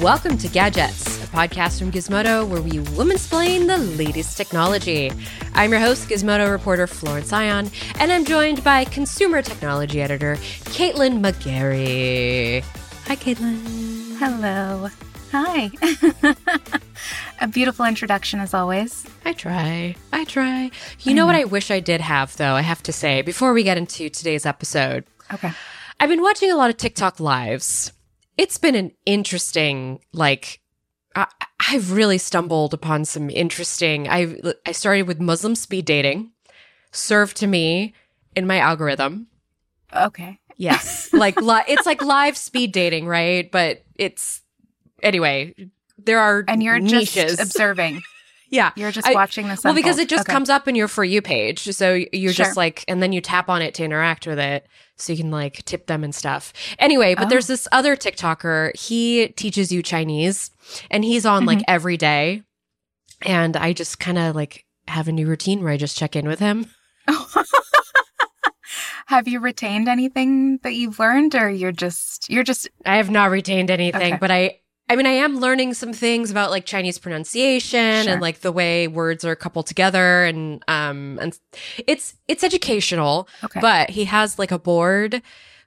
Welcome to Gadgets, a podcast from Gizmodo where we woman-splain the latest technology. I'm your host, Gizmodo reporter Florence Ion, and I'm joined by consumer technology editor Caitlin McGarry. Hi, Caitlin. Hello. Hi. a beautiful introduction as always. I try. I try. You know what I wish I did have, though, I have to say, before we get into today's episode? Okay. I've been watching a lot of TikTok lives. It's been an interesting, like, I, I've really stumbled upon some interesting. I I started with Muslim speed dating, served to me in my algorithm. Okay. Yes, like li- it's like live speed dating, right? But it's anyway. There are And you're niches. just observing. yeah, You're just I- watching this. well, because it just Okay. comes up in your for you page. So you're Sure. just like, and then you tap on it to interact with it. So you can like tip them and stuff. Anyway, but Oh. there's this other TikToker. He teaches you Chinese and he's on like Mm-hmm. every day. And I just kind of like have a new routine where I just check in with him. Have you retained anything that you've learned, or you're just you're just I have not retained anything, Okay. but I I mean I am learning some things about like Chinese pronunciation Sure. and like the way words are coupled together and um and it's it's educational, okay? but he has like a board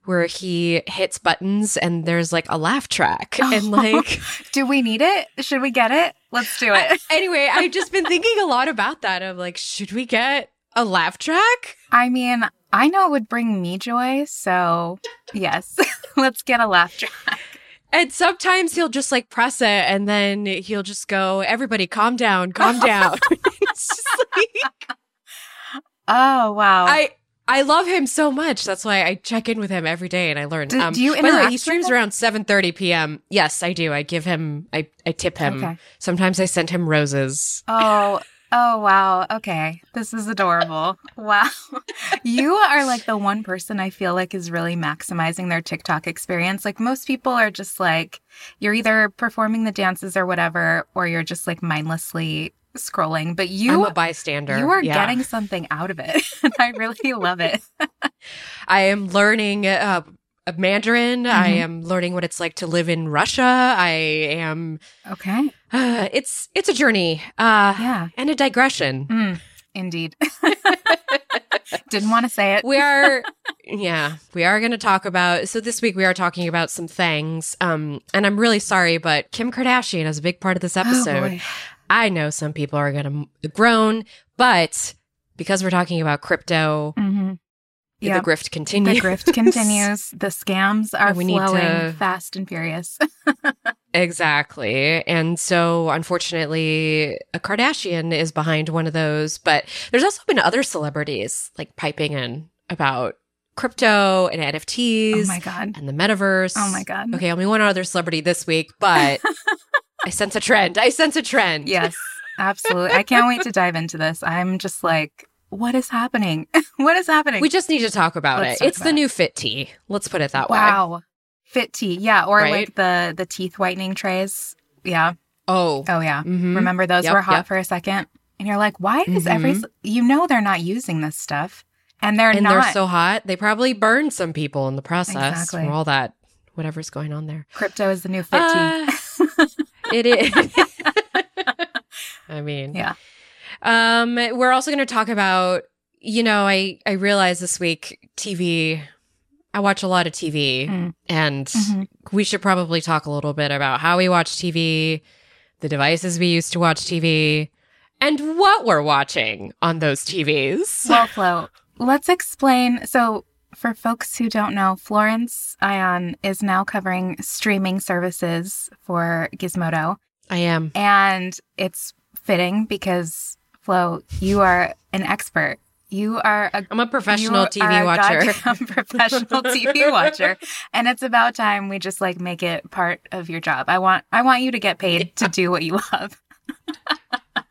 where he hits buttons and there's like a laugh track and like do we need it? Should we get it? Let's do it. anyway, I've just been thinking a lot about that of like should we get a laugh track? I mean, I know it would bring me joy, so yes, let's get a laugh track. And sometimes he'll just like press it and then he'll just go, everybody calm down, calm down. it's just like, Oh wow! I, I love him so much. That's why I check in with him every day and I learn. Do- um, do you by the way, he streams around 7.30 p.m. Yes, I do. I give him, I, I tip him. Okay. Sometimes I send him roses. Oh, oh wow. Okay. This is adorable. Wow. You are like the one person I feel like is really maximizing their TikTok experience. Like most people are just like you're either performing the dances or whatever or you're just like mindlessly scrolling, but you I'm a bystander. you are Yeah. getting something out of it. I really love it. I am learning uh, Mandarin. I Mhm. am learning what it's like to live in Russia. I am, Okay. uh, it's, it's a journey. Uh, Yeah. and a digression. Mm, indeed. Didn't want to say it. we are yeah we are going to talk about so this week we are talking about some things um and i'm really sorry but kim kardashian is a big part of this Oh, episode boy. i know some people are going to groan but because we're talking about crypto Mhm. the grift continues The grift continues. The scams are And we need flowing to- fast and furious. exactly and so unfortunately a kardashian is behind one of those but there's also been other celebrities like piping in about crypto and nfts oh my god. and the metaverse Oh my god. Okay, only one other celebrity this week, but I sense a trend. I sense a trend. Yes, absolutely. I can't wait to dive into this. I'm just like, what is happening? what is happening? We just need to talk about Let's it. talk It's the about it. new Fit Tea. Let's put it that way. wow. Fit tea. Yeah, or Right? like the the teeth whitening trays. Yeah. Oh. Oh yeah. mhm. Remember those Yep, were hot yep. for a second? And you're like, why is every Mhm. you know they're not using this stuff. And they're And not they're so hot. They probably burned some people in the process Exactly. from all that whatever's going on there. crypto is the new fit Uh, tea. it is. I mean, Yeah. Um, we're also going to talk about, you know, I I realized this week TV. I watch a lot of TV, Mm. and Mhm. we should probably talk a little bit about how we watch TV, the devices we use to watch TV, and what we're watching on those TVs. Well, Flo, let's explain. So, for folks who don't know, Florence Ion is now covering streaming services for Gizmodo. I am. And it's fitting because, Flo, you are an expert. You are a I'm a professional TV a watcher. goddamn professional TV watcher, and it's about time we just like make it part of your job. I want I want you to get paid to do what you love.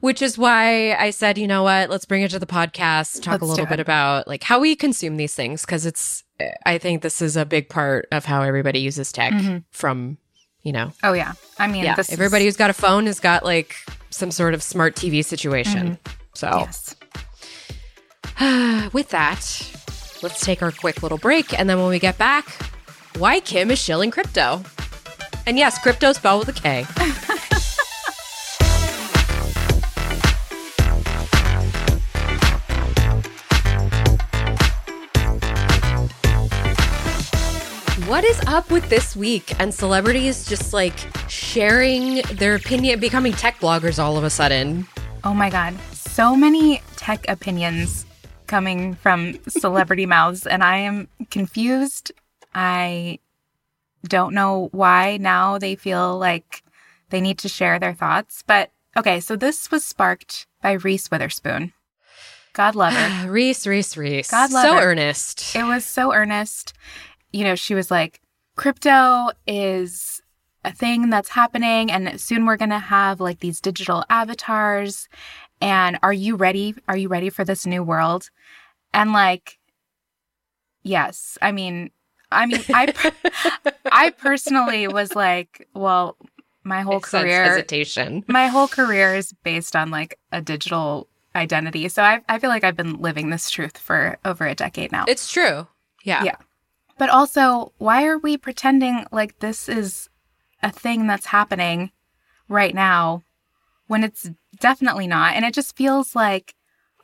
Which is why I said, you know what, let's bring it to the podcast, talk Let's a little bit about like how we consume these things because it's I think this is a big part of how everybody uses tech Mhm. from, you know, Oh yeah, I mean, yeah, this is- everybody who's got a phone has got like some sort of smart TV situation. Mm-hmm. So, Yes. with that, let's take our quick little break. And then when we get back, why Kim is shilling crypto. And yes, crypto spelled with a K. What is up with this week and celebrities just like sharing their opinion, becoming tech bloggers all of a sudden? Oh my God. So many tech opinions coming from celebrity mouths, and I am confused. I don't know why now they feel like they need to share their thoughts. But okay, so this was sparked by Reese Witherspoon. God love her. Reese, Reese, Reese. God love so her. earnest. It was so earnest. You know, she was like, crypto is a thing that's happening, and soon we're going to have like these digital avatars. And are you ready? Are you ready for this new world? And like, yes. I mean, I mean, I, per- I personally was like, well, my whole career, hesitation. my whole career is based on like a digital identity. So I, I feel like I've been living this truth for over a decade now. It's true. Yeah. Yeah. But also, why are we pretending like this is a thing that's happening right now when it's definitely not? And it just feels like,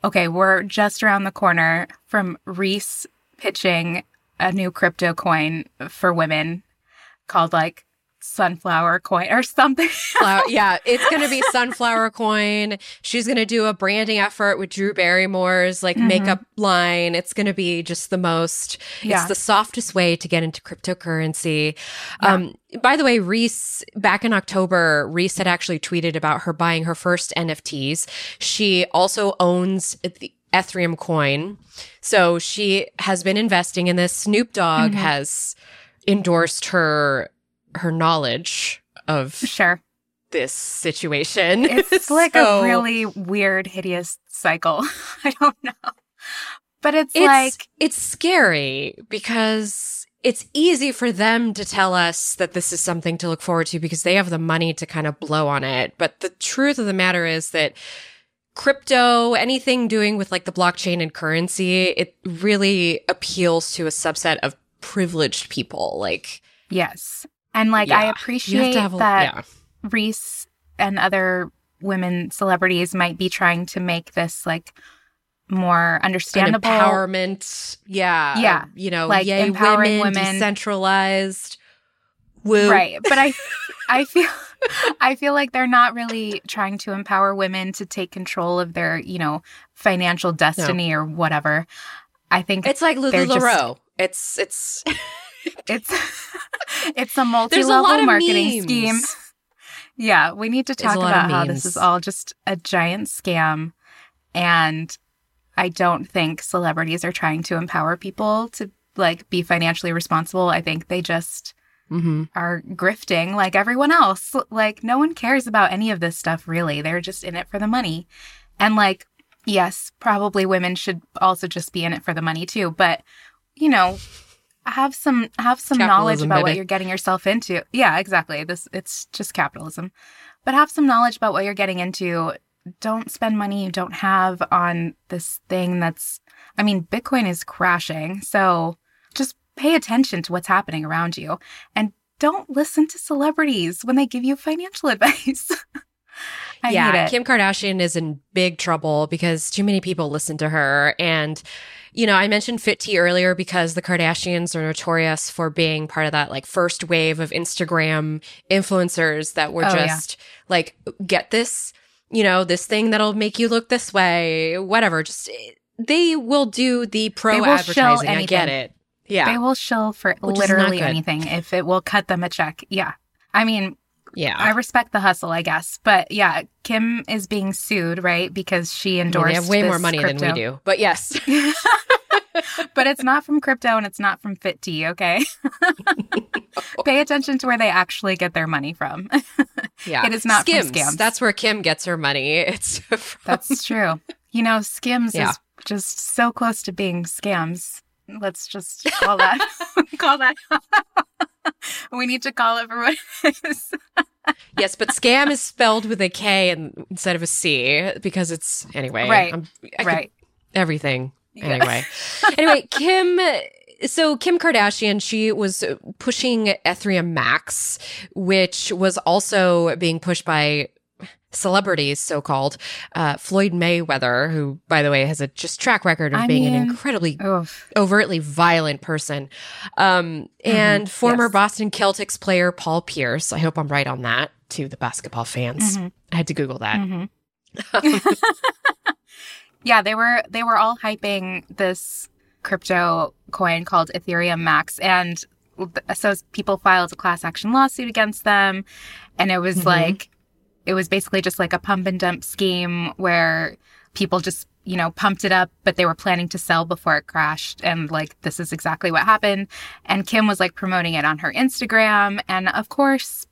okay, we're just around the corner from Reese pitching a new crypto coin for women called like sunflower coin or something. Flower, yeah, it's going to be Sunflower Coin. She's going to do a branding effort with Drew Barrymore's like Mhm. makeup line. It's going to be just the most, Yeah. it's the softest way to get into cryptocurrency. Yeah. Um, by the way, Reese, back in October, Reese had actually tweeted about her buying her first NFTs. She also owns the Ethereum coin. So she has been investing in this. Snoop Dogg Mhm. has endorsed her her knowledge of sure. this situation. It's like So, a really weird, hideous cycle. I don't know. But it's, it's like, it's scary because it's easy for them to tell us that this is something to look forward to because they have the money to kind of blow on it. But the truth of the matter is that crypto, anything doing with like the blockchain and currency, it really appeals to a subset of privileged people. Like, yes. And like, Yeah. I have appreciate have a, that yeah. Reese and other women celebrities might be trying to make this like more An understandable. empowerment. Yeah. Yeah. You know, Like yay, empowering women, women. decentralized. Woo. Right. But I I feel I feel like they're not really trying to empower women to take control of their, you know, financial destiny or whatever. I think It's like Lulu just- It's it's it's it's a multi-level lot of marketing scheme. Yeah, we need to talk about how this is all just a giant scam and I don't think celebrities are trying to empower people to like be financially responsible. I think they just hmm are grifting like everyone else. Like no one cares about any of this stuff really. They're just in it for the money. And like yes, probably women should also just be in it for the money too, but you know, have some have some knowledge about what you're getting yourself into. Yeah, exactly. This it's just capitalism. But have some knowledge about what you're getting into. Don't spend money you don't have on this thing that's I mean, Bitcoin is crashing. So just pay attention to what's happening around you and don't listen to celebrities when they give you financial advice. I yeah. Kim Kardashian is in big trouble because too many people listen to her. And, you know, I mentioned Fit Tea earlier because the Kardashians are notorious for being part of that like first wave of Instagram influencers that were Oh, yeah. just like, get this, you know, this thing that'll make you look this way, whatever. Just they will do the pro show advertising. I get it. Yeah. They will shill for Which literally anything if it will cut them a check. Yeah. I mean, yeah. I respect the hustle, I guess. But yeah, Kim is being sued, right? Because she I mean, endorsed they have way more money than we do. But yes. but it's not from crypto and it's not from Fit Tea, okay? Pay attention to where they actually get their money from. Yeah. It is not from Skims. scams. That's where Kim gets her money. It's from, That's true. You know, Skims Yeah. is just so close to being scams. Let's just call that call that. we need to call it for what it is. yes, but scam is spelled with a K and, instead of a C because it's anyway. Right. I'm- I could- right. everything. Yeah. Anyway. anyway, Kim so Kim Kardashian, she was pushing Ethereum Max, which was also being pushed by celebrities, so called. Uh, Floyd Mayweather, who, by the way, has a just track record of I being an incredibly Oof. overtly violent person. Um, and former yes. Boston Celtics player Paul Pierce. I hope I'm right on that to the basketball fans. Mhm. I had to Google that. Mhm. yeah, they were they were all hyping this crypto coin called Ethereum Max, and so people filed a class action lawsuit against them, and it was Mhm. like it was basically just like a pump and dump scheme where people just you know pumped it up but they were planning to sell before it crashed. And like this is exactly what happened. And kim was like promoting it on her instagram. And of course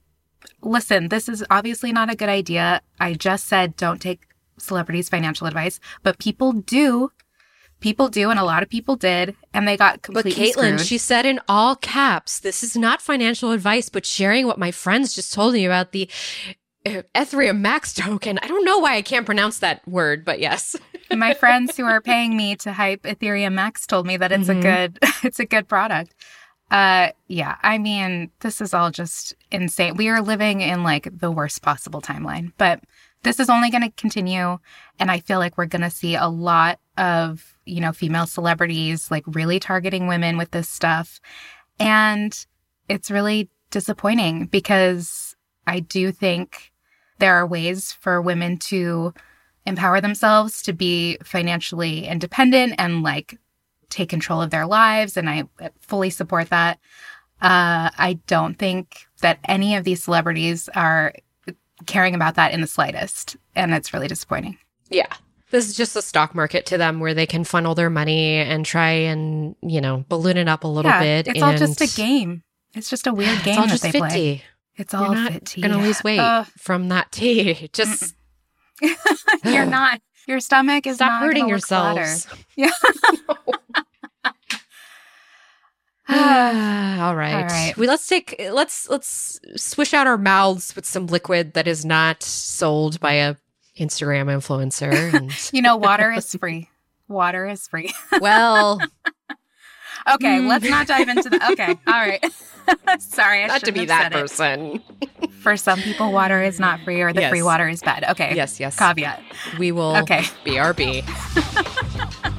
listen this is obviously not a good idea. I just said don't take celebrities financial advice but people do. People do and a lot of people did and they got But completely Caitlin, screwed. she said in all caps, this is not financial advice, but sharing what my friends just told me about the uh, Ethereum Max token. I don't know why I can't pronounce that word, but yes. my friends who are paying me to hype Ethereum Max told me that it's Mhm. a good it's a good product. Uh yeah, I mean, this is all just insane. We are living in like the worst possible timeline. But this is only going to continue and I feel like we're going to see a lot of, you know, female celebrities like really targeting women with this stuff. And it's really disappointing because I do think there are ways for women to empower themselves to be financially independent and like take control of their lives and i fully support that uh, i don't think that any of these celebrities are caring about that in the slightest and it's really disappointing Yeah. This is just a stock market to them where they can funnel their money and try and, you know, balloon it up a little yeah, bit. it's all just a game it's just a weird game It's all that just they fit play it's You're all not fit tea gonna lose weight Ugh. from that tea. Just you're not your stomach is stop not hurting gonna look flatter. yourselves. Yeah. all right. All right. We let's take let's let's swish out our mouths with some liquid that is not sold by a Instagram influencer. And you know water is free water is free well, Okay, Mm. let's not dive into the. Okay, all right. Sorry, I not to be have that person. For some people, water is not free, or the Yes. free water is bad. Okay. Yes, yes. Caveat. We will Okay. BRB.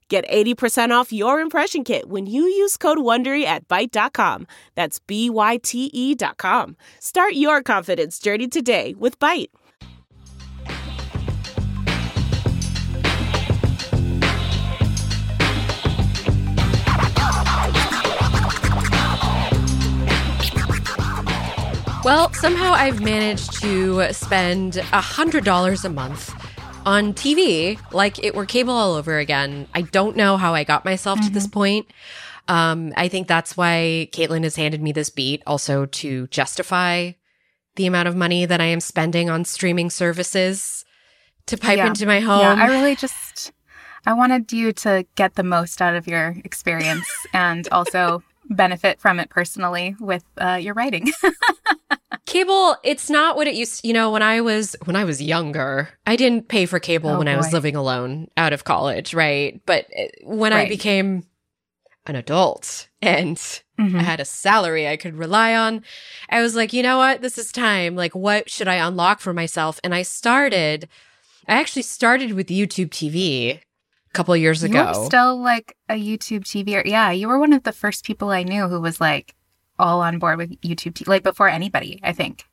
Get 80% off your impression kit when you use code WONDERY at Byte.com. That's B-Y-T-E dot com. Start your confidence journey today with Byte. Well, somehow I've managed to spend a hundred dollars a month on TV like it were cable all over again. I don't know how I got myself to this point. Um, I think that's why Caitlin has handed me this beat also to justify the amount of money that I am spending on streaming services to pipe Yeah. into my home. Yeah, I really just I wanted you to get the most out of your experience and also benefit from it personally with uh, your writing. cable it's not what it used you know when i was when i was younger i didn't pay for cable Oh, when i was living alone out of college right? But uh, when i became an adult and Mhm. i had a salary i could rely on i was like you know what? This is time. Like what should i unlock for myself? And i started i actually started with youtube tv couple of years You ago were still like a YouTube TV. Or, yeah, you were one of the first people I knew who was like all on board with YouTube TV, like before anybody, I think.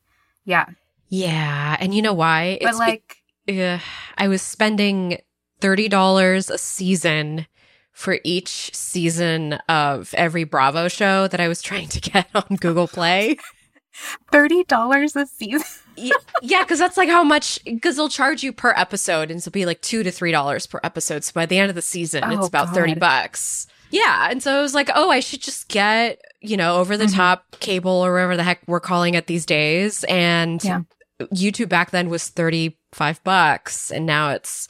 Yeah, yeah and you know why but be- like, Ugh, I was spending $30 a season for each season of every Bravo show that I was trying to get on Google Play. $30 a season. yeah, because that's like how much because they'll charge you per episode, and it'll be like two to three dollars per episode. So by the end of the season, Oh, it's about God. thirty bucks. Yeah, and so I was like, oh, I should just get you know over the Mhm. top cable or whatever the heck we're calling it these days, and Yeah. YouTube back then was thirty five bucks, and now it's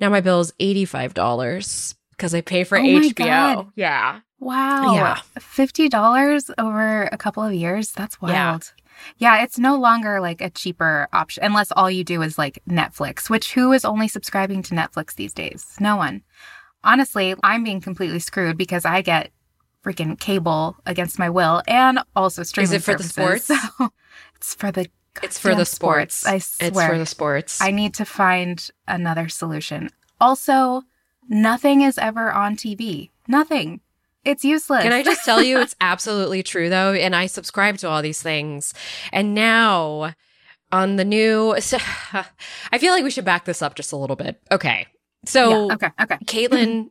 now my bill is eighty five dollars because I pay for Oh HBO. God. Yeah, Wow. Yeah. $50 over a couple of years. That's wild. Yeah. yeah. it's no longer like a cheaper option unless all you do is like Netflix, which who is only subscribing to Netflix these days? No one. Honestly, I'm being completely screwed because I get freaking cable against my will and also streaming it for the services. sports? So it's for the it's for the sports. I swear. It's for the sports. I need to find another solution. Also, nothing is ever on TV. Nothing. It's useless. Can I just tell you, it's absolutely true though. And I subscribe to all these things. And now on the new, I feel like we should back this up just a little bit. Okay. So, yeah, okay, okay. Caitlin, mm-hmm.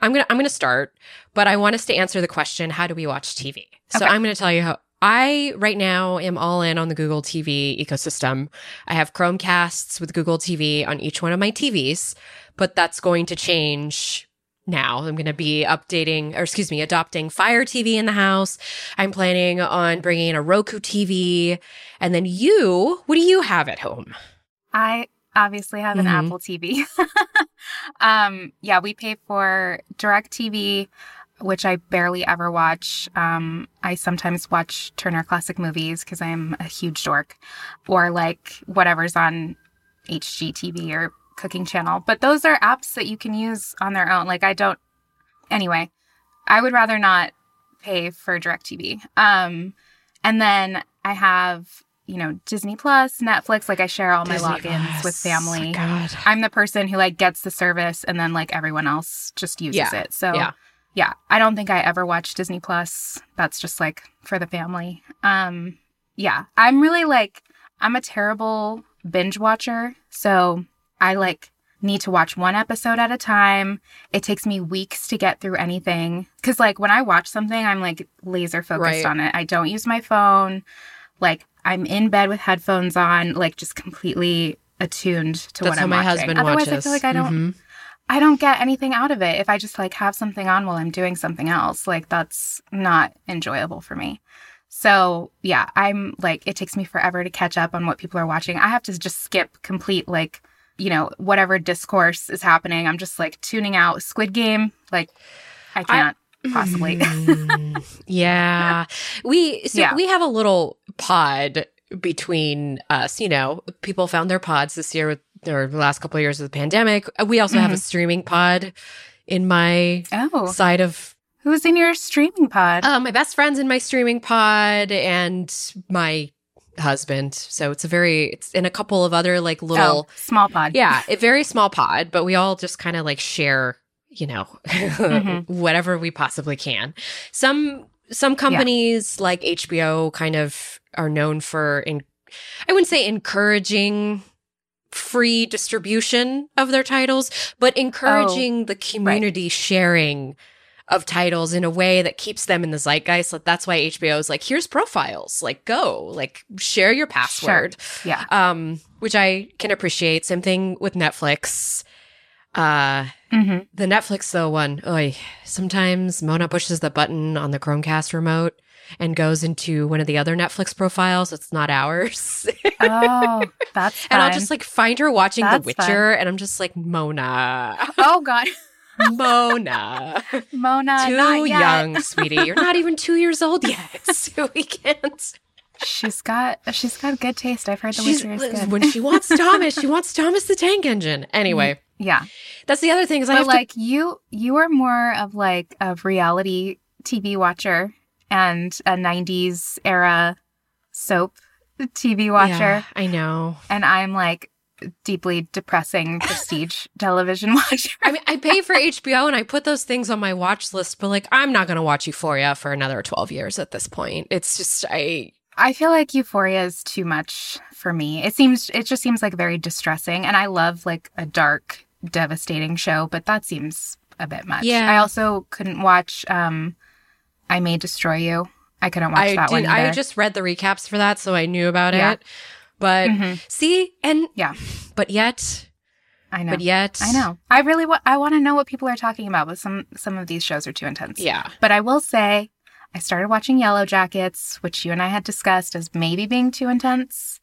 I'm going to, I'm to start, but I want us to answer the question, how do we watch TV? So Okay. I'm going to tell you how I right now am all in on the Google TV ecosystem. I have Chromecasts with Google TV on each one of my TVs, but that's going to change now. I'm going to be updating, or excuse me, adopting Fire TV in the house. I'm planning on bringing in a Roku TV. And then you, what do you have at home? I obviously have an Mhm. Apple TV. um, yeah, we pay for DirecTV, which I barely ever watch. Um, I sometimes watch Turner Classic Movies because I'm a huge dork, or like whatever's on HGTV or Cooking Channel. But those are apps that you can use on their own. Like I don't. Anyway, I would rather not pay for DirecTV. Um, and then I have you know Disney Plus, Netflix. Like I share all my Disney logins Plus. with family. God. I'm the person who like gets the service and then like everyone else just uses Yeah. it. So Yeah. Yeah, I don't think I ever watched Disney Plus. That's just like for the family. Um yeah, I'm really like I'm a terrible binge watcher. So I like need to watch one episode at a time. It takes me weeks to get through anything cuz like when I watch something I'm like laser focused Right. on it. I don't use my phone. Like I'm in bed with headphones on, like just completely attuned to That's what I'm watching. So my watching. husband Otherwise, watches. I feel like I don't Mhm. I don't get anything out of it if I just like have something on while I'm doing something else. Like that's not enjoyable for me. So, yeah, I'm like it takes me forever to catch up on what people are watching. I have to just skip complete like, you know, whatever discourse is happening. I'm just like tuning out Squid Game. Like I can't possibly. Mm, yeah. We so Yeah. we have a little pod between us, you know. People found their pods this year with or the last couple of years of the pandemic. We also have a streaming pod in my oh, side of who's in your streaming pod? uh, my best friends in my streaming pod and my husband. So it's a very it's in a couple of other like little oh, small pod. yeah, a very small pod, but we all just kind of like share, you know, Mhm. whatever we possibly can. Some some companies like HBO kind of are known for in I wouldn't say encouraging free distribution of their titles, but encouraging the community sharing of titles in a way that keeps them in the zeitgeist. Like that's why HBO is like, here's profiles, like go, like share your password Yeah. um, which I can appreciate. Same thing with Netflix. Uh, hmm the Netflix though one, oy, sometimes Mona pushes the button on the Chromecast remote and goes into one of the other Netflix profiles. It's not ours, Oh, that's fun. and I'll just like find her watching That's The Witcher, and I'm just like Mona, oh god, Mona, Mona, too young, sweetie. You're not even two years old yet, so we can't. She's got she's got good taste. I've heard the She's, Witcher is good. when she wants Thomas, she wants Thomas the Tank Engine. Mm, anyway. yeah, That's the other thing is I but to like you, you are more of like a reality TV watcher and a '90s era soap TV watcher, Yeah, I know. and I'm like deeply depressing prestige television watcher. I mean, I pay for HBO and I put those things on my watch list, but like, I'm not going to watch Euphoria for another 12 years at this point. It's just, I, I feel like Euphoria is too much for me. It seems it just seems like very distressing and I love like a dark devastating show, but that seems a bit much. Yeah. I also couldn't watch um I May Destroy You I couldn't watch I that one. didn't. I just read the recaps for that, so I knew about Yeah. it. But Mhm. see, and Yeah. but yet, I know. but yet, I know. I really wa- I want to know what people are talking about, but some some of these shows are too intense. Yeah, But I will say, I started watching Yellowjackets, which you and I had discussed as maybe being too intense.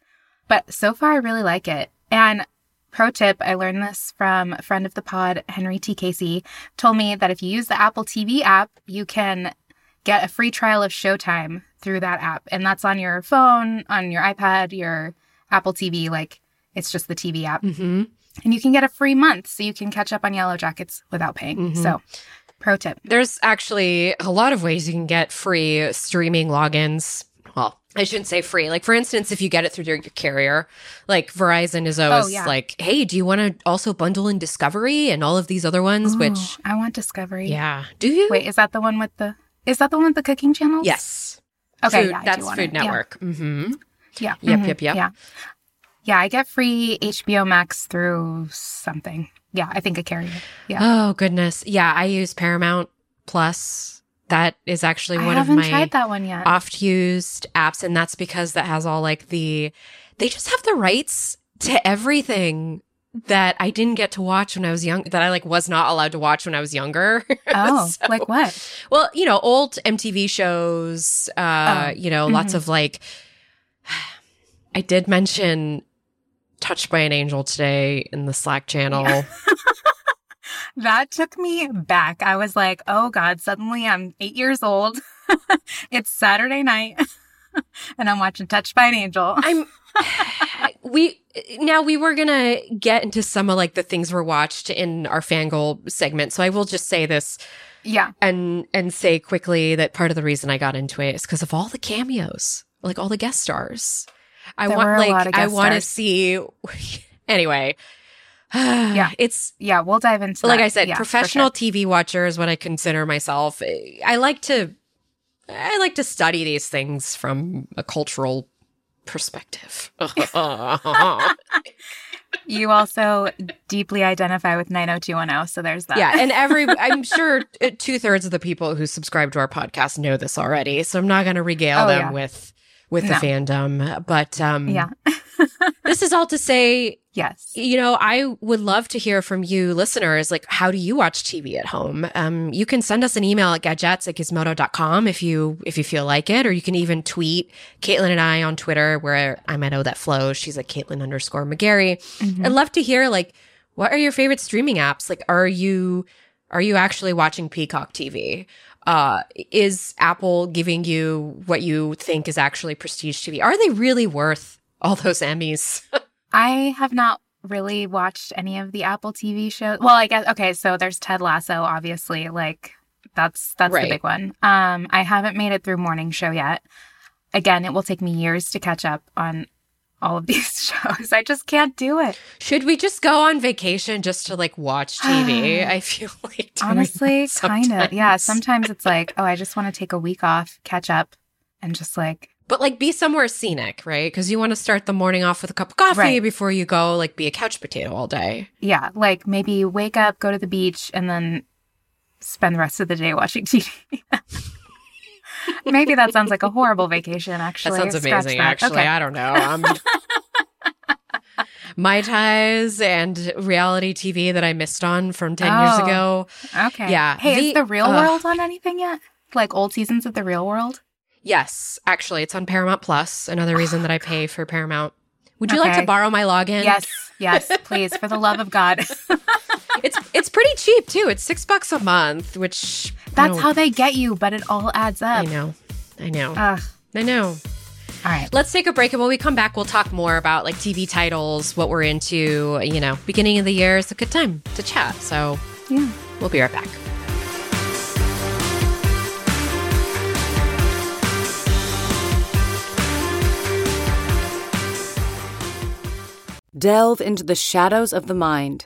But so far, I really like it. And pro tip, I learned this from a friend of the pod, Henry T. Casey, told me that if you use the Apple TV app, you can get a free trial of Showtime through that app. And that's on your phone, on your iPad, your Apple TV. Like, it's just the TV app. hmm And you can get a free month so you can catch up on Yellowjackets without paying. Mhm. So, pro tip. There's actually a lot of ways you can get free streaming logins. Well, I shouldn't say free. Like, for instance, if you get it through your, your carrier, like Verizon is always Oh, yeah. like, hey, do you want to also bundle in Discovery and all of these other ones? Ooh, Which, I want Discovery. yeah. Do you? Wait, is that the one with the? Is that the one with the cooking channels? Yes. Okay, Food- yeah, I that's Food it. Yeah. Network. Mm-hmm. Yeah. Yep, mhm, yep, yep. Yeah. Yeah, I get free HBO Max through something. Yeah, I think a carrier. Yeah. Oh, goodness. Yeah, I use Paramount Plus. That is actually I one of my tried that one yet. oft used apps and that's because that has all like the they just have the rights to everything that I didn't get to watch when I was young that I like was not allowed to watch when I was younger. oh, So- like what? well, you know, old MTV shows, uh, Oh, you know, lots of like I did mention Touched by an Angel today in the Slack channel. Yeah. That took me back. I was like, oh God, suddenly I'm eight years old. it's Saturday night and I'm watching Touched by an Angel. I'm we now we were gonna get into some of like the things we're watched in our fangirl segment. So I will just say this Yeah. and and say quickly that part of the reason I got into it is because of all the cameos, like all the guest stars. I There want like I want to see. anyway, yeah, it's Yeah. We'll dive into like that. I said, Yeah, professional sure. TV watcher is what I consider myself. Eh, I like to, I like to study these things from a cultural perspective. You also deeply identify with 90210. So there's that. yeah, and every I'm sure uh, two thirds of the people who subscribe to our podcast know this already, so I'm not going to regale Oh, them yeah. with with No. the fandom. But um, Yeah. this is all to say Yes. you know, I would love to hear from you listeners. Like, how do you watch TV at home? Um, you can send us an email at gadgets at gizmodo.com if you, if you feel like it, or you can even tweet Caitlin and I on Twitter where I'm at Oh That Flows. She's at Caitlin underscore McGarry. Mhm. I'd love to hear like, what are your favorite streaming apps? Like, are you, are you actually watching Peacock TV? Uh, is Apple giving you what you think is actually prestige TV? Are they really worth all those Emmys? I have not really watched any of the Apple TV shows. Well, I guess okay, so there's Ted Lasso, obviously. Like that's that's Right. the big one. Um, I haven't made it through morning show yet. Again, it will take me years to catch up on all of these shows. I just can't do it. Should we just go on vacation just to like watch TV? I feel like Honestly, kind of. Yeah, sometimes. sometimes it's like, oh, I just want to take a week off, catch up, and just like But like be somewhere scenic, right? Because you want to start the morning off with a cup of coffee Right. before you go like be a couch potato all day. yeah, like maybe wake up, go to the beach, and then spend the rest of the day watching TV. maybe that sounds like a horrible vacation. Actually. That sounds Scratch amazing. that. Actually, Okay. I don't know. Mai tais and reality TV that I missed on from ten years Oh. ago. Okay. Yeah, Hey, the- is the Real ugh. World on anything yet? Like old seasons of the Real World? Yes, actually, it's on Paramount Plus. Another reason that I pay for Paramount. Would you like to borrow my login? yes, yes, please, for the love of God. it's it's pretty cheap too. It's six bucks a month, which That's how they get you, but it all adds up. I know, I know, Ugh. I know. All right. Let's take a break, and when we come back, we'll talk more about like TV titles, what we're into. You know, beginning of the year is a good time to chat. So Yeah. we'll be right back. Delve into the shadows of the mind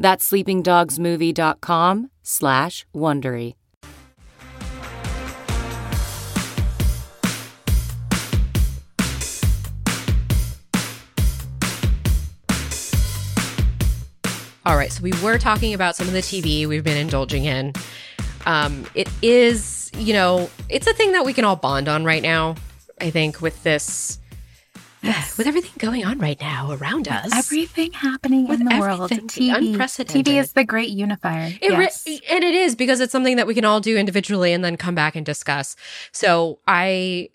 That's sleepingdogsmovie.com slash Wondery. All right, so we were talking about some of the TV we've been indulging in. Um, it is, you know, it's a thing that we can all bond on right now. I think with this, Yes. with everything going on right now around us, Everything happening With in the world. TV. unprecedented. TV is the great unifier. It re- yes. and it is because it's something that we can all do individually and then come back and discuss. So I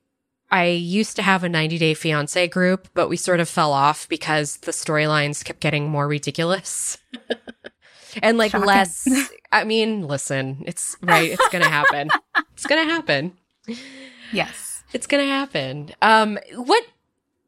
I used to have a 90 Day Fiance group, but we sort of fell off because the storylines kept getting more ridiculous. and like Shocking. less I mean, listen, it's right, it's going to happen. it's going to happen. yes. It's going to happen. Um what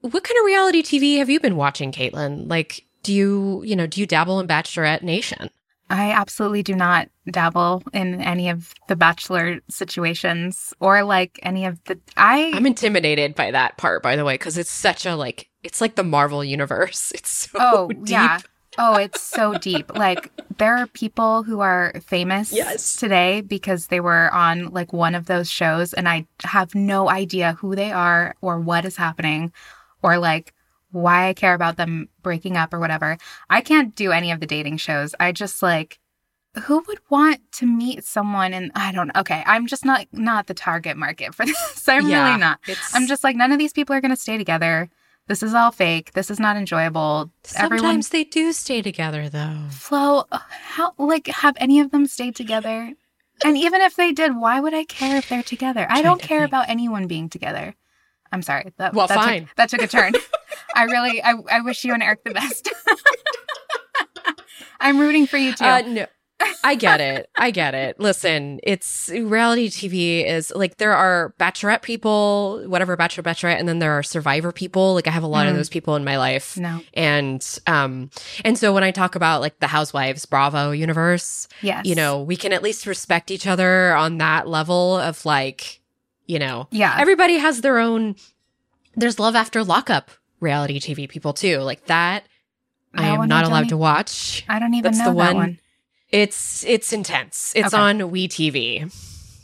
what kind of reality TV have you been watching, Caitlin? Like do you, you know, do you dabble in Bachelorette Nation? I absolutely do not dabble in any of the bachelor situations or like any of the I I'm intimidated by that part, by the way, because it's such a like it's like the Marvel universe. It's so Oh, deep. yeah. Oh, it's so deep. Like there are people who are famous Yes. today because they were on like one of those shows and I have no idea who they are or what is happening or like why I care about them breaking up or whatever. I can't do any of the dating shows. I just like who would want to meet someone and I don't okay, I'm just not not the target market for this. I'm Yeah, really not. I'm just like none of these people are going to stay together. This is all fake. This is not enjoyable. sometimes Everyone they do stay together though. Flo, how like have any of them stayed together? And even if they did, why would I care if they're together? I don't to care think. about anyone being together. I'm sorry. That, Well, that took- fine. that took a turn. I really, I, I wish you and Eric the best. I'm rooting for you too. Uh, no. I get it. I get it. Listen, it's reality TV is like there are bachelorette people, whatever bachelor bachelorette, and then there are survivor people. Like I have a lot of Mm. those people in my life. no. And um and so when I talk about like the Housewives Bravo universe, Yes. you know, we can at least respect each other on that level of like, you know, Yeah. everybody has their own there's love after lockup reality TV people too. Like that I am not allowed to watch. I don't even That's know the that one. one. It's it's intense. It's Okay. on We TV.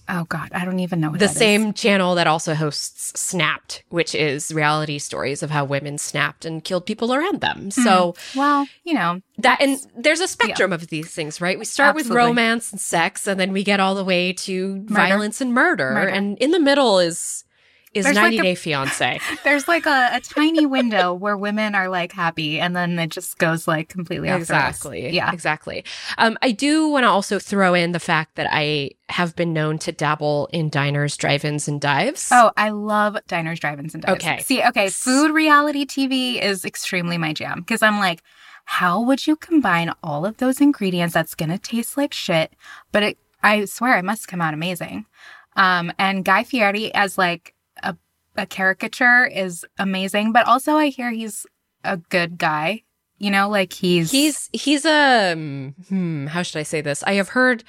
Oh God, I don't even know what The that is. same channel that also hosts Snapped, which is reality stories of how women snapped and killed people around them. Hmm. So Well, you know, that and there's a spectrum of these things, right? We start with romance and sex, and then we get all the way to Murder. violence and murder, Murder. and in the middle is is There's like 90 a- Day Fiance. there's like a, a tiny window where women are like happy, and then it just goes like completely off the exactly. Yeah. exactly. Um, I do want to also throw in the fact that I have been known to dabble in diners, drive-ins, and dives. Oh, I love diners, drive-ins, and dives. Okay. See, okay, food reality TV is extremely my jam because I'm like, how would you combine all of those ingredients that's gonna taste like shit, but it, I swear, it must come out amazing. Um, and Guy Fieri as like a caricature is amazing, but also I hear he's a good guy. You know, like he's He's he's a um, hmm, how should I say this? I have heard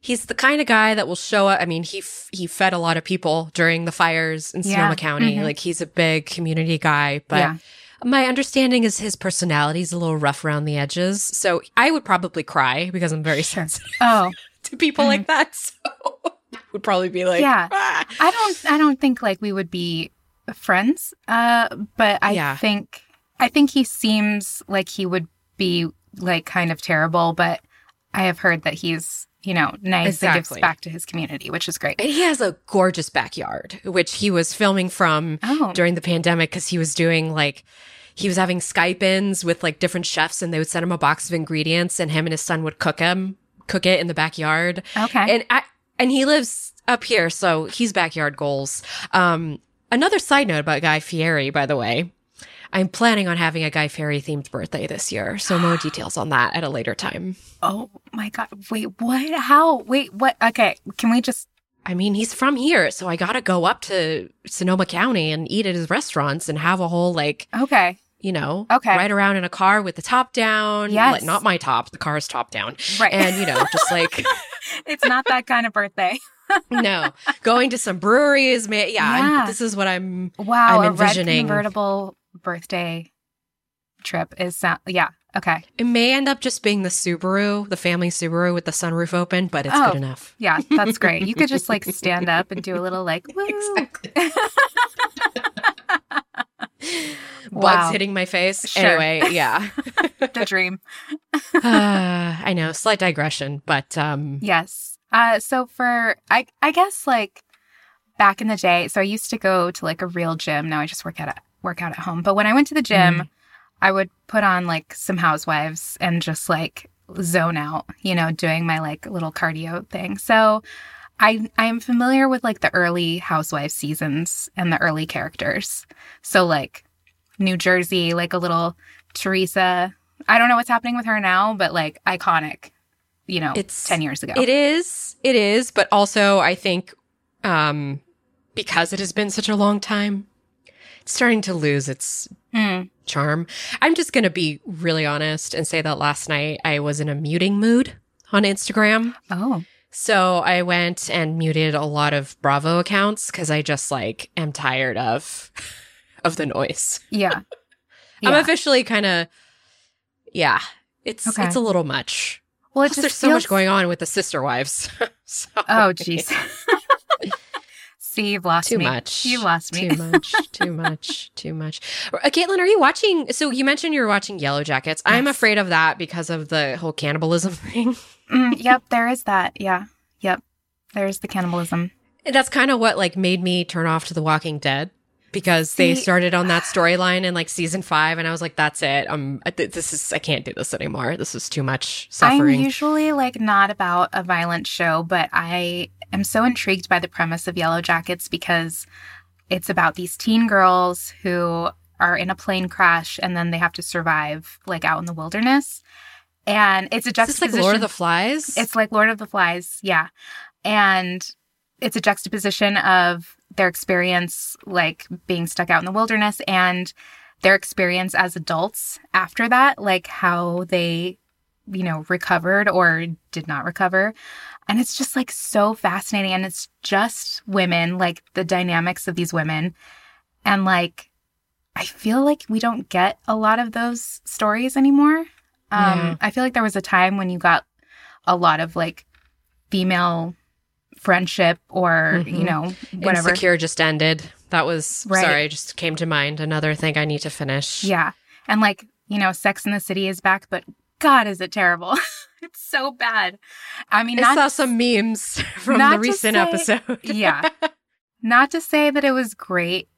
he's the kind of guy that will show up. I mean, he f- he fed a lot of people during the fires in Yeah. Sonoma County. Mhm. Like he's a big community guy, but yeah. my understanding is his personality is a little rough around the edges. So I would probably cry because I'm very Sure. sensitive Oh, to people like that. So would probably be like, Yeah. "Ah." I don't I don't think like we would be friends. Uh but I Yeah. think I think he seems like he would be like kind of terrible, but I have heard that he's, you know, nice and gives back to his community, which is great. And he has a gorgeous backyard, which he was filming from Oh. during the pandemic because he was doing like he was having Skype ins with like different chefs and they would send him a box of ingredients and him and his son would cook him cook it in the backyard. Okay. And I and he lives up here, so he's backyard goals. Um another side note about Guy Fieri, by the way. I'm planning on having a Guy Fieri themed birthday this year, so more details on that at a later time. oh my god. Wait, what? How? Wait, what? Okay. Can we just I mean, he's from here, so I gotta go up to Sonoma County and eat at his restaurants and have a whole like Okay. you know, Okay. ride around in a car with the top down. Yes. Like, not my top, the car's top down. Right. And, you know, just like, it's not that kind of birthday. no, going to some breweries. Man, yeah, Yeah. this is what I'm. Wow, I'm envisioning. a red convertible birthday trip is sound. Yeah. Okay. It may end up just being the Subaru, the family Subaru with the sunroof open, but it's Oh. good enough. Yeah, that's great. You could just like stand up and do a little like woo. Bugs hitting my face. Sure. Anyway, yeah. the dream. uh, I know, slight digression, but um, Yes. Uh, so for I I guess like back in the day, so I used to go to like a real gym. Now I just work out at work out at home. But when I went to the gym, Mm. I would put on like some housewives and just like zone out, you know, doing my like little cardio thing. So I I am familiar with like the early housewife seasons and the early characters. So like New Jersey, like a little Teresa. I don't know what's happening with her now, but like iconic, you know, It's- 10 years ago. It is. It is. But also, I think um, because it has been such a long time, it's starting to lose its Mm. charm. I'm just going to be really honest and say that last night I was in a muting mood on Instagram. Oh, So I went and muted a lot of Bravo accounts because I just like am tired of of the noise. yeah. I'm officially kind of yeah. It's Okay. it's a little much. well, it Plus, just there's so much going on with the sister wives. So- Oh, jeez. See, you've lost Too me. much. You lost me. Too much. Too much. Too much. Uh, Caitlin, are you watching? So you mentioned you're watching Yellowjackets. I'm afraid of that because of the whole cannibalism thing. Mm, yep, there is that. Yeah. Yep. There's the cannibalism. That's kind of what like made me turn off to The Walking Dead because they started on that storyline in like season five, and I was like, "That's it. I- th- this is I can't do this anymore. This is too much suffering." I'm usually like not about a violent show, but I am so intrigued by the premise of Yellowjackets because it's about these teen girls who are in a plane crash and then they have to survive like out in the wilderness. And it's a juxtaposition. like Lord of the Flies? It's like Lord of the Flies, yeah. And it's a juxtaposition of their experience like being stuck out in the wilderness and their experience as adults after that, like how they, you know, recovered or did not recover. And it's just like so fascinating. And it's just women, like the dynamics of these women. And like, I feel like we don't get a lot of those stories anymore. Um, Yeah. I feel like there was a time when you got a lot of like female friendship or, you Mhm. know, whatever. Insecure just ended. That was Right. sorry, just came to mind. Another thing I need to finish. Yeah. And like, you know, Sex in the City is back, but God, is it terrible? it's so bad. I mean, I saw some memes from the recent say- episode. yeah. Not to say that it was great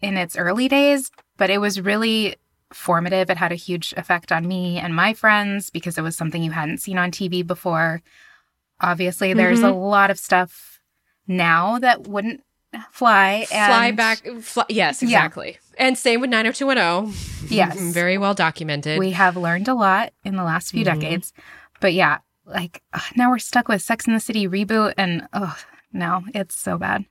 in its early days, but it was really formative. It had a huge effect on me and my friends because it was something you hadn't seen on TV before. Obviously, there's a Mm-hmm. lot of stuff now that wouldn't fly. And Fly back. Fly, yes, Yeah. exactly. And same with 90210. Yes. Very well documented. We have learned a lot in the last few Mhm. decades. But yeah, like now we're stuck with Sex in the City reboot and oh, no, it's so bad.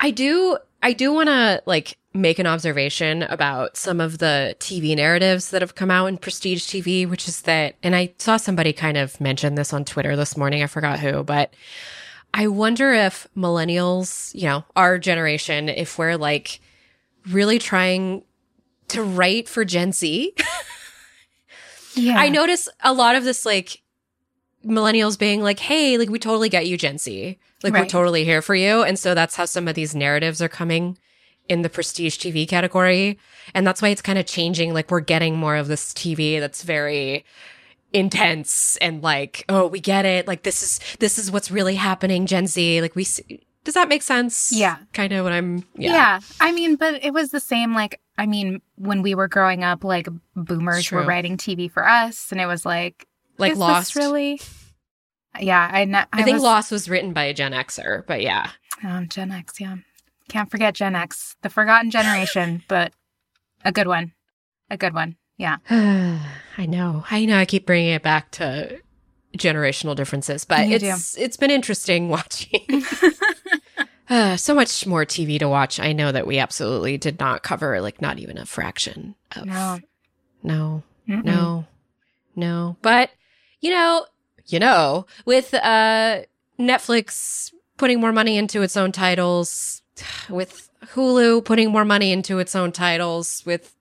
I do I do want to like make an observation about some of the TV narratives that have come out in prestige TV, which is that and I saw somebody kind of mention this on Twitter this morning, I forgot who, but I wonder if millennials, you know, our generation, if we're like really trying to write for Gen Z. Yeah. I notice a lot of this like millennials being like, "Hey, like we totally get you, Gen Z. Like we're totally here for you." And so that's how some of these narratives are coming in the prestige TV category, and that's why it's kind of changing. Like we're getting more of this TV that's very intense and like, "Oh, we get it. Like this is this is what's really happening, Gen Z." Like we see. Does that make sense? Yeah. Kind of what I'm. Yeah. Yeah. I mean, but it was the same like I mean, when we were growing up, like boomers were writing TV for us and it was like Like is Lost. this really Yeah, I I, I, think was, Lost was written by a Gen Xer, but yeah. um, Gen X, yeah. Can't forget Gen X, the forgotten generation, but a good one. A good one. Yeah. I know. I know. I keep bringing it back to generational differences, but You do. it's it's been interesting watching. uh, so much more TV to watch. I know that we absolutely did not cover like not even a fraction of No. no, Mm-mm. no, no. But you know, you know, with uh Netflix putting more money into its own titles, with Hulu putting more money into its own titles, with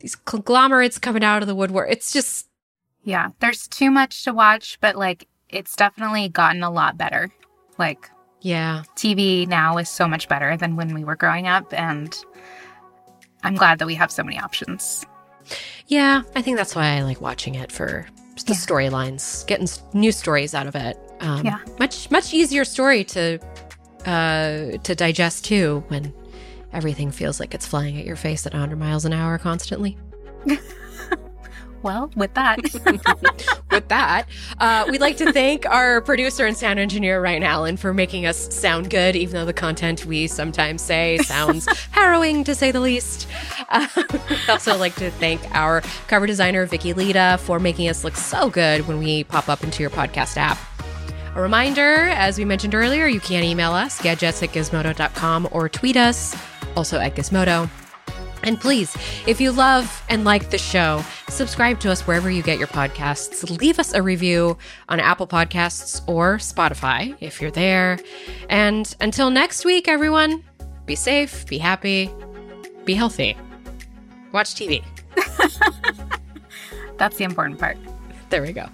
these conglomerates coming out of the woodwork. It's just Yeah, there's too much to watch, but like it's definitely gotten a lot better. Like yeah. TV now is so much better than when we were growing up and I'm glad that we have so many options. Yeah, I think that's why I like watching it for the Yeah. storylines, getting new stories out of it. Um, Yeah. much much easier story to uh, to digest too when everything feels like it's flying at your face at 100 miles an hour constantly. Well, with that, With that, uh, we'd like to thank our producer and sound engineer Ryan Allen for making us sound good, even though the content we sometimes say sounds harrowing to say the least. Uh, we'd also like to thank our cover designer Vicky Leta for making us look so good when we pop up into your podcast app. A reminder, as we mentioned earlier, you can email us, gadgets at gizmodo.com, or tweet us, also at Gizmodo. And please, if you love and like the show, subscribe to us wherever you get your podcasts. Leave us a review on Apple Podcasts or Spotify if you're there. And until next week, everyone, be safe, be happy, be healthy. Watch TV. that's the important part. There we go.